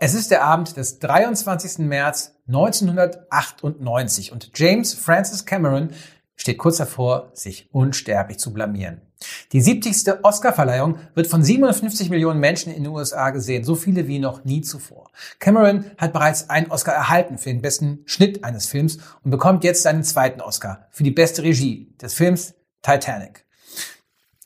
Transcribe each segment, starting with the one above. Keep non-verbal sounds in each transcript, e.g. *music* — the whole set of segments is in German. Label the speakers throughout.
Speaker 1: Es ist der Abend des 23. März 1998 und James Francis Cameron steht kurz davor, sich unsterblich zu blamieren. Die 70. Oscarverleihung wird von 57 Millionen Menschen in den USA gesehen, so viele wie noch nie zuvor. Cameron hat bereits einen Oscar erhalten für den besten Schnitt eines Films und bekommt jetzt seinen zweiten Oscar für die beste Regie des Films Titanic.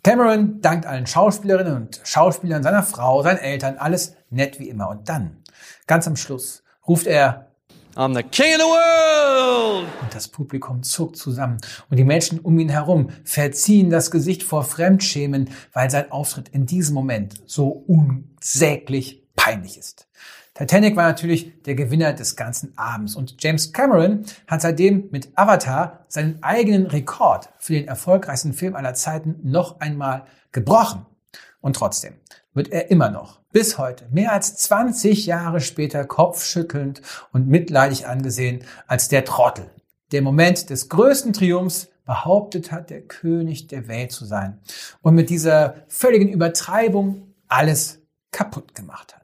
Speaker 1: Cameron dankt allen Schauspielerinnen und Schauspielern, seiner Frau, seinen Eltern, alles nett wie immer. Und dann, ganz am Schluss, ruft er I'm the king of the world! Und das Publikum zuckt zusammen und die Menschen um ihn herum verziehen das Gesicht vor Fremdschämen, weil sein Auftritt in diesem Moment so unsäglich peinlich ist. Titanic war natürlich der Gewinner des ganzen Abends und James Cameron hat seitdem mit Avatar seinen eigenen Rekord für den erfolgreichsten Film aller Zeiten noch einmal gebrochen. Und trotzdem wird er immer noch bis heute, mehr als 20 Jahre später, kopfschüttelnd und mitleidig angesehen als der Trottel, der Moment des größten Triumphs behauptet hat, der König der Welt zu sein und mit dieser völligen Übertreibung alles kaputt gemacht hat.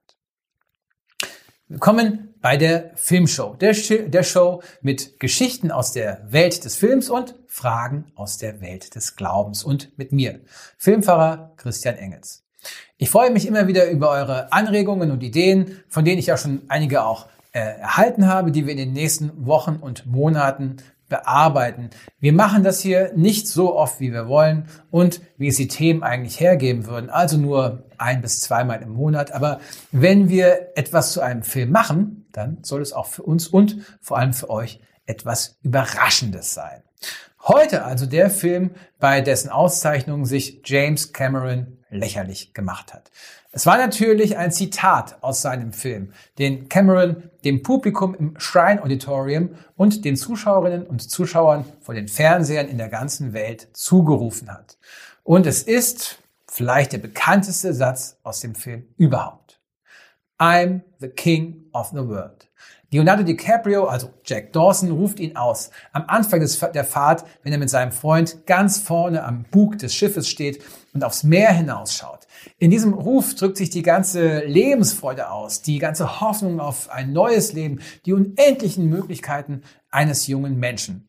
Speaker 1: Willkommen bei der Filmshow, der, der, Show mit Geschichten aus der Welt des Films und Fragen aus der Welt des Glaubens und mit mir, Filmfahrer Christian Engels. Ich freue mich immer wieder über eure Anregungen und Ideen, von denen ich ja schon einige auch äh, erhalten habe, die wir in den nächsten Wochen und Monaten bearbeiten. Wir machen das hier nicht so oft, wie wir wollen und wie es die Themen eigentlich hergeben würden, also nur ein bis zweimal im Monat. Aber wenn wir etwas zu einem Film machen, dann soll es auch für uns und vor allem für euch etwas Überraschendes sein. Heute also der Film, bei dessen Auszeichnung sich James Cameron lächerlich gemacht hat. Es war natürlich ein Zitat aus seinem Film, den Cameron dem Publikum im Shrine Auditorium und den Zuschauerinnen und Zuschauern vor den Fernsehern in der ganzen Welt zugerufen hat. Und es ist vielleicht der bekannteste Satz aus dem Film überhaupt. I'm the king of the world. Leonardo DiCaprio, also Jack Dawson, ruft ihn aus. Am Anfang des, der Fahrt, wenn er mit seinem Freund ganz vorne am Bug des Schiffes steht und aufs Meer hinausschaut. In diesem Ruf drückt sich die ganze Lebensfreude aus, die ganze Hoffnung auf ein neues Leben, die unendlichen Möglichkeiten eines jungen Menschen.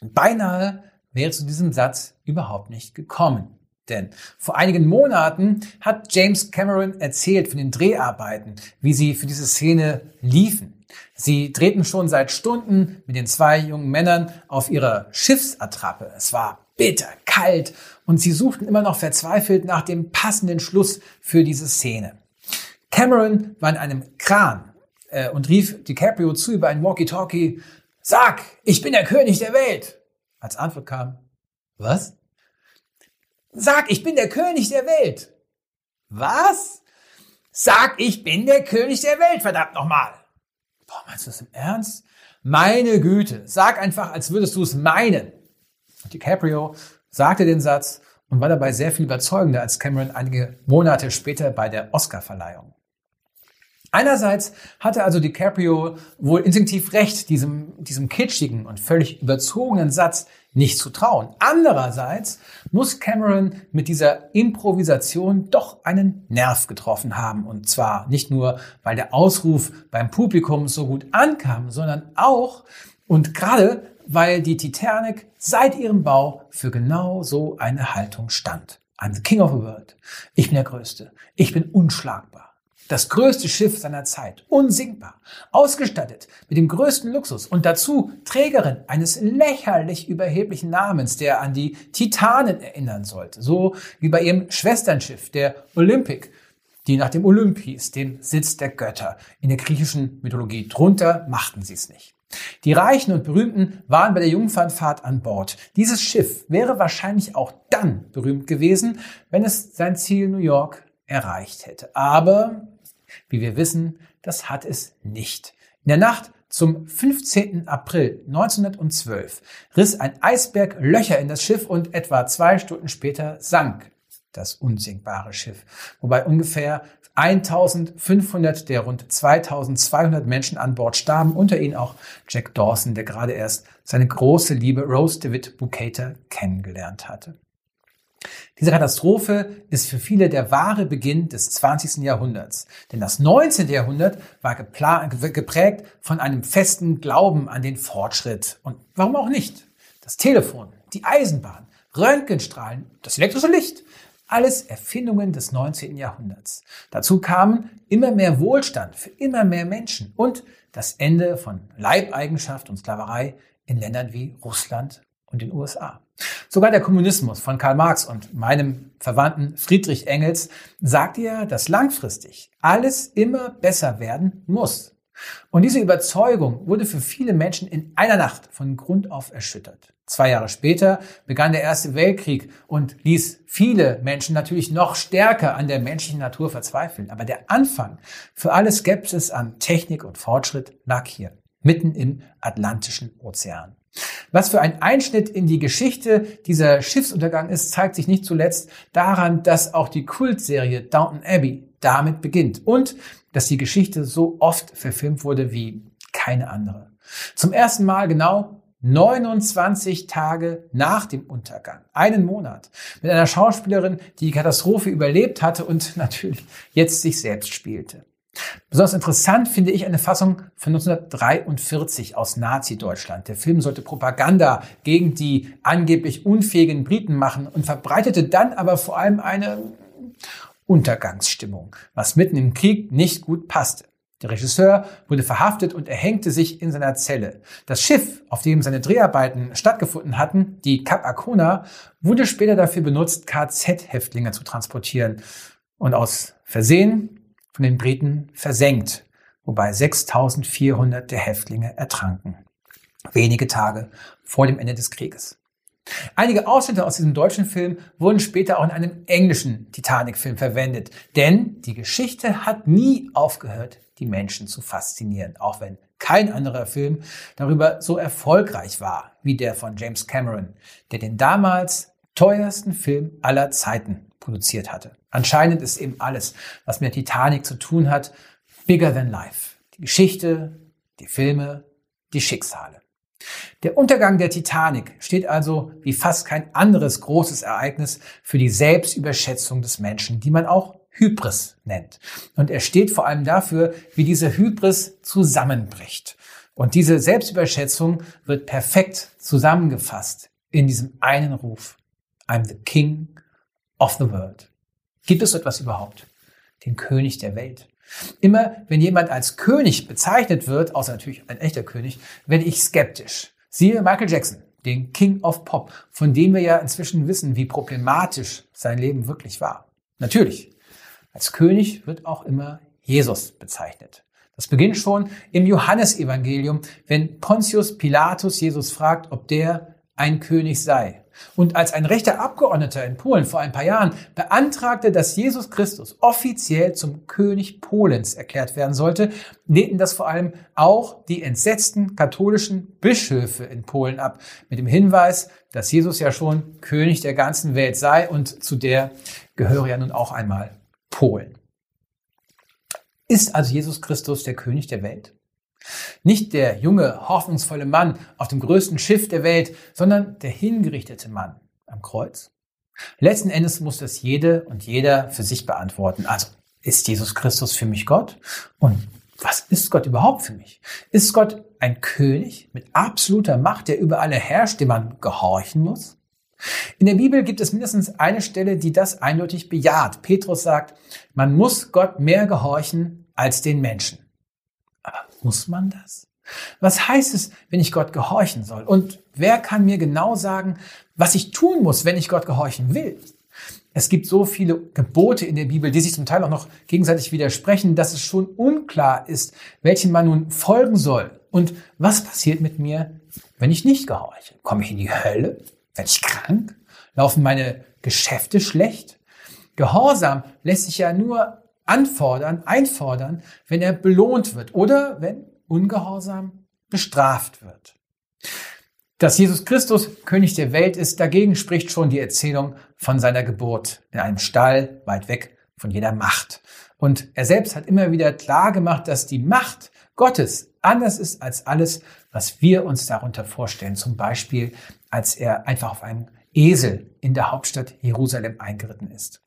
Speaker 1: Beinahe wäre zu diesem Satz überhaupt nicht gekommen. Denn vor einigen Monaten hat James Cameron erzählt von den Dreharbeiten, wie sie für diese Szene liefen. Sie drehten schon seit Stunden mit den zwei jungen Männern auf ihrer Schiffsattrappe. Es war bitter, kalt und sie suchten immer noch verzweifelt nach dem passenden Schluss für diese Szene. Cameron war in einem Kran äh, und rief DiCaprio zu über ein Walkie-Talkie, Sag, ich bin der König der Welt. Als Antwort kam, was? Sag, ich bin der König der Welt. Was? Sag, ich bin der König der Welt, verdammt nochmal. Boah, meinst du das im Ernst? Meine Güte, sag einfach, als würdest du es meinen. DiCaprio sagte den Satz und war dabei sehr viel überzeugender als Cameron einige Monate später bei der Oscarverleihung. Einerseits hatte also DiCaprio wohl instinktiv recht, diesem, diesem kitschigen und völlig überzogenen Satz nicht zu trauen. Andererseits muss Cameron mit dieser Improvisation doch einen Nerv getroffen haben. Und zwar nicht nur, weil der Ausruf beim Publikum so gut ankam, sondern auch und gerade, weil die Titanic seit ihrem Bau für genau so eine Haltung stand. I'm the king of the world. Ich bin der Größte. Ich bin unschlagbar. Das größte Schiff seiner Zeit, unsinkbar, ausgestattet mit dem größten Luxus und dazu Trägerin eines lächerlich überheblichen Namens, der an die Titanen erinnern sollte, so wie bei ihrem Schwesternschiff, der Olympic, die nach dem Olymp hieß, dem Sitz der Götter. In der griechischen Mythologie drunter machten sie es nicht. Die Reichen und Berühmten waren bei der Jungfernfahrt an Bord. Dieses Schiff wäre wahrscheinlich auch dann berühmt gewesen, wenn es sein Ziel New York erreicht hätte. Aber wie wir wissen, das hat es nicht. In der Nacht zum 15. April 1912 riss ein Eisberg Löcher in das Schiff und etwa zwei Stunden später sank das unsinkbare Schiff, wobei ungefähr 1500 der rund 2200 Menschen an Bord starben, unter ihnen auch Jack Dawson, der gerade erst seine große Liebe Rose DeWitt Bukater kennengelernt hatte. Diese Katastrophe ist für viele der wahre Beginn des 20. Jahrhunderts. Denn das 19. Jahrhundert war geprägt von einem festen Glauben an den Fortschritt. Und warum auch nicht? Das Telefon, die Eisenbahn, Röntgenstrahlen, das elektrische Licht. Alles Erfindungen des 19. Jahrhunderts. Dazu kamen immer mehr Wohlstand für immer mehr Menschen und das Ende von Leibeigenschaft und Sklaverei in Ländern wie Russland und den USA. Sogar der Kommunismus von Karl Marx und meinem Verwandten Friedrich Engels sagt ja, dass langfristig alles immer besser werden muss. Und diese Überzeugung wurde für viele Menschen in einer Nacht von Grund auf erschüttert. Zwei Jahre später begann der Erste Weltkrieg und ließ viele Menschen natürlich noch stärker an der menschlichen Natur verzweifeln. Aber der Anfang für alle Skepsis an Technik und Fortschritt lag hier, mitten im Atlantischen Ozean. Was für ein Einschnitt in die Geschichte dieser Schiffsuntergang ist, zeigt sich nicht zuletzt daran, dass auch die Kultserie Downton Abbey damit beginnt und dass die Geschichte so oft verfilmt wurde wie keine andere. Zum ersten Mal genau 29 Tage nach dem Untergang, einen Monat, mit einer Schauspielerin, die die Katastrophe überlebt hatte und *laughs* natürlich jetzt sich selbst spielte. Besonders interessant finde ich eine Fassung von 1943 aus Nazi-Deutschland. Der Film sollte Propaganda gegen die angeblich unfähigen Briten machen und verbreitete dann aber vor allem eine Untergangsstimmung, was mitten im Krieg nicht gut passte. Der Regisseur wurde verhaftet und erhängte sich in seiner Zelle. Das Schiff, auf dem seine Dreharbeiten stattgefunden hatten, die Cap Arcona, wurde später dafür benutzt, KZ-Häftlinge zu transportieren. Und aus Versehen von den Briten versenkt, wobei 6400 der Häftlinge ertranken. Wenige Tage vor dem Ende des Krieges. Einige Ausschnitte aus diesem deutschen Film wurden später auch in einem englischen Titanic-Film verwendet, denn die Geschichte hat nie aufgehört, die Menschen zu faszinieren, auch wenn kein anderer Film darüber so erfolgreich war wie der von James Cameron, der den damals teuersten Film aller Zeiten produziert hatte. Anscheinend ist eben alles, was mit Titanic zu tun hat, bigger than life. Die Geschichte, die Filme, die Schicksale. Der Untergang der Titanic steht also wie fast kein anderes großes Ereignis für die Selbstüberschätzung des Menschen, die man auch Hybris nennt. Und er steht vor allem dafür, wie diese Hybris zusammenbricht. Und diese Selbstüberschätzung wird perfekt zusammengefasst in diesem einen Ruf. I'm the King of the world. Gibt es etwas überhaupt? Den König der Welt. Immer wenn jemand als König bezeichnet wird, außer natürlich ein echter König, werde ich skeptisch. Siehe Michael Jackson, den King of Pop, von dem wir ja inzwischen wissen, wie problematisch sein Leben wirklich war. Natürlich, als König wird auch immer Jesus bezeichnet. Das beginnt schon im Johannesevangelium, wenn Pontius Pilatus Jesus fragt, ob der ein König sei. Und als ein rechter Abgeordneter in Polen vor ein paar Jahren beantragte, dass Jesus Christus offiziell zum König Polens erklärt werden sollte, lehnten das vor allem auch die entsetzten katholischen Bischöfe in Polen ab, mit dem Hinweis, dass Jesus ja schon König der ganzen Welt sei und zu der gehöre ja nun auch einmal Polen. Ist also Jesus Christus der König der Welt? Nicht der junge, hoffnungsvolle Mann auf dem größten Schiff der Welt, sondern der hingerichtete Mann am Kreuz. Letzten Endes muss das jede und jeder für sich beantworten. Also, ist Jesus Christus für mich Gott? Und was ist Gott überhaupt für mich? Ist Gott ein König mit absoluter Macht, der über alle herrscht, dem man gehorchen muss? In der Bibel gibt es mindestens eine Stelle, die das eindeutig bejaht. Petrus sagt, man muss Gott mehr gehorchen als den Menschen. Muss man das? Was heißt es, wenn ich Gott gehorchen soll? Und wer kann mir genau sagen, was ich tun muss, wenn ich Gott gehorchen will? Es gibt so viele Gebote in der Bibel, die sich zum Teil auch noch gegenseitig widersprechen, dass es schon unklar ist, welchen man nun folgen soll. Und was passiert mit mir, wenn ich nicht gehorche? Komme ich in die Hölle? Werde ich krank? Laufen meine Geschäfte schlecht? Gehorsam lässt sich ja nur anfordern, einfordern, wenn er belohnt wird oder wenn Ungehorsam bestraft wird. Dass Jesus Christus König der Welt ist, dagegen spricht schon die Erzählung von seiner Geburt in einem Stall weit weg von jeder Macht. Und er selbst hat immer wieder klar gemacht, dass die Macht Gottes anders ist als alles, was wir uns darunter vorstellen. Zum Beispiel, als er einfach auf einem Esel in der Hauptstadt Jerusalem eingeritten ist.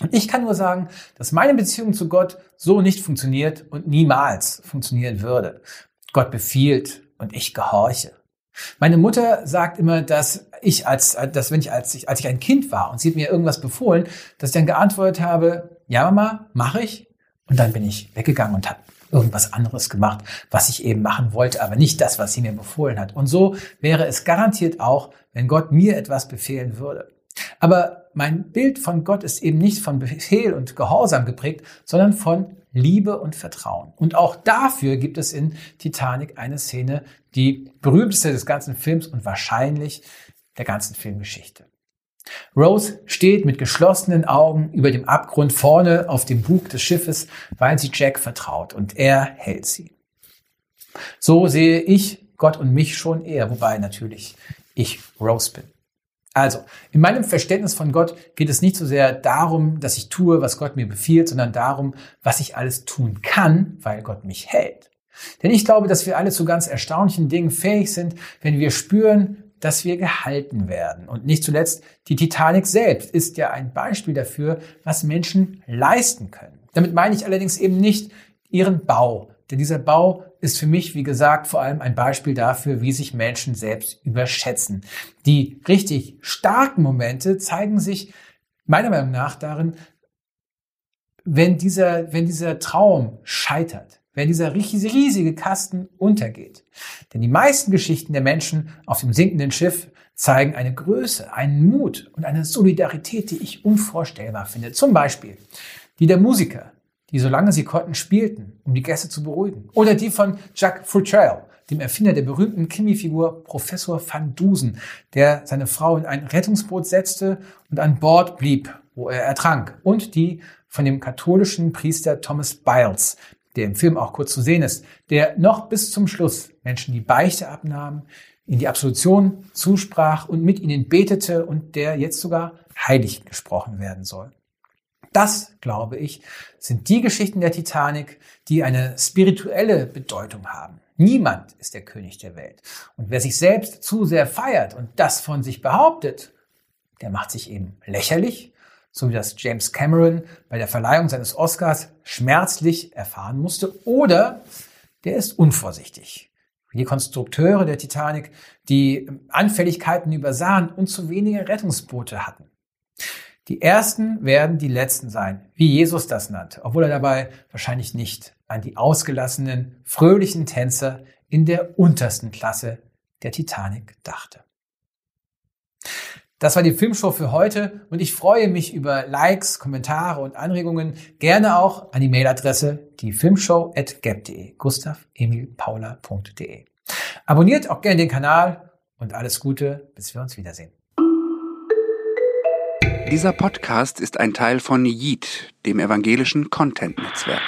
Speaker 1: Und ich kann nur sagen, dass meine Beziehung zu Gott so nicht funktioniert und niemals funktionieren würde. Gott befiehlt und ich gehorche. Meine Mutter sagt immer, dass ich als, dass wenn ich als ich, als ich ein Kind war und sie hat mir irgendwas befohlen, dass ich dann geantwortet habe, ja Mama, mache ich. Und dann bin ich weggegangen und habe irgendwas anderes gemacht, was ich eben machen wollte, aber nicht das, was sie mir befohlen hat. Und so wäre es garantiert auch, wenn Gott mir etwas befehlen würde. Aber mein Bild von Gott ist eben nicht von Befehl und Gehorsam geprägt, sondern von Liebe und Vertrauen. Und auch dafür gibt es in Titanic eine Szene, die berühmteste des ganzen Films und wahrscheinlich der ganzen Filmgeschichte. Rose steht mit geschlossenen Augen über dem Abgrund vorne auf dem Bug des Schiffes, weil sie Jack vertraut und er hält sie. So sehe ich Gott und mich schon eher, wobei natürlich ich Rose bin. Also, in meinem Verständnis von Gott geht es nicht so sehr darum, dass ich tue, was Gott mir befiehlt, sondern darum, was ich alles tun kann, weil Gott mich hält. Denn ich glaube, dass wir alle zu ganz erstaunlichen Dingen fähig sind, wenn wir spüren, dass wir gehalten werden. Und nicht zuletzt, die Titanic selbst ist ja ein Beispiel dafür, was Menschen leisten können. Damit meine ich allerdings eben nicht ihren Bau, denn dieser Bau ist für mich, wie gesagt, vor allem ein Beispiel dafür, wie sich Menschen selbst überschätzen. Die richtig starken Momente zeigen sich meiner Meinung nach darin, wenn dieser, wenn dieser Traum scheitert, wenn dieser riesige Kasten untergeht. Denn die meisten Geschichten der Menschen auf dem sinkenden Schiff zeigen eine Größe, einen Mut und eine Solidarität, die ich unvorstellbar finde. Zum Beispiel die der Musiker, die solange sie konnten spielten, um die Gäste zu beruhigen. Oder die von Jacques Futrell, dem Erfinder der berühmten Krimi-Figur Professor van Dusen, der seine Frau in ein Rettungsboot setzte und an Bord blieb, wo er ertrank. Und die von dem katholischen Priester Thomas Biles, der im Film auch kurz zu sehen ist, der noch bis zum Schluss Menschen die Beichte abnahm, in die Absolution zusprach und mit ihnen betete und der jetzt sogar heilig gesprochen werden soll. Das, glaube ich, sind die Geschichten der Titanic, die eine spirituelle Bedeutung haben. Niemand ist der König der Welt. Und wer sich selbst zu sehr feiert und das von sich behauptet, der macht sich eben lächerlich, so wie das James Cameron bei der Verleihung seines Oscars schmerzlich erfahren musste, oder der ist unvorsichtig. Wie die Konstrukteure der Titanic, die Anfälligkeiten übersahen und zu wenige Rettungsboote hatten. Die Ersten werden die Letzten sein, wie Jesus das nannte, obwohl er dabei wahrscheinlich nicht an die ausgelassenen, fröhlichen Tänzer in der untersten Klasse der Titanic dachte. Das war die Filmshow für heute und ich freue mich über Likes, Kommentare und Anregungen. Gerne auch an die Mailadresse diefilmshow.gap.de, gustav-emil-paula.de. Abonniert auch gerne den Kanal und alles Gute, bis wir uns wiedersehen.
Speaker 2: Dieser Podcast ist ein Teil von Yeet, dem evangelischen Content-Netzwerk.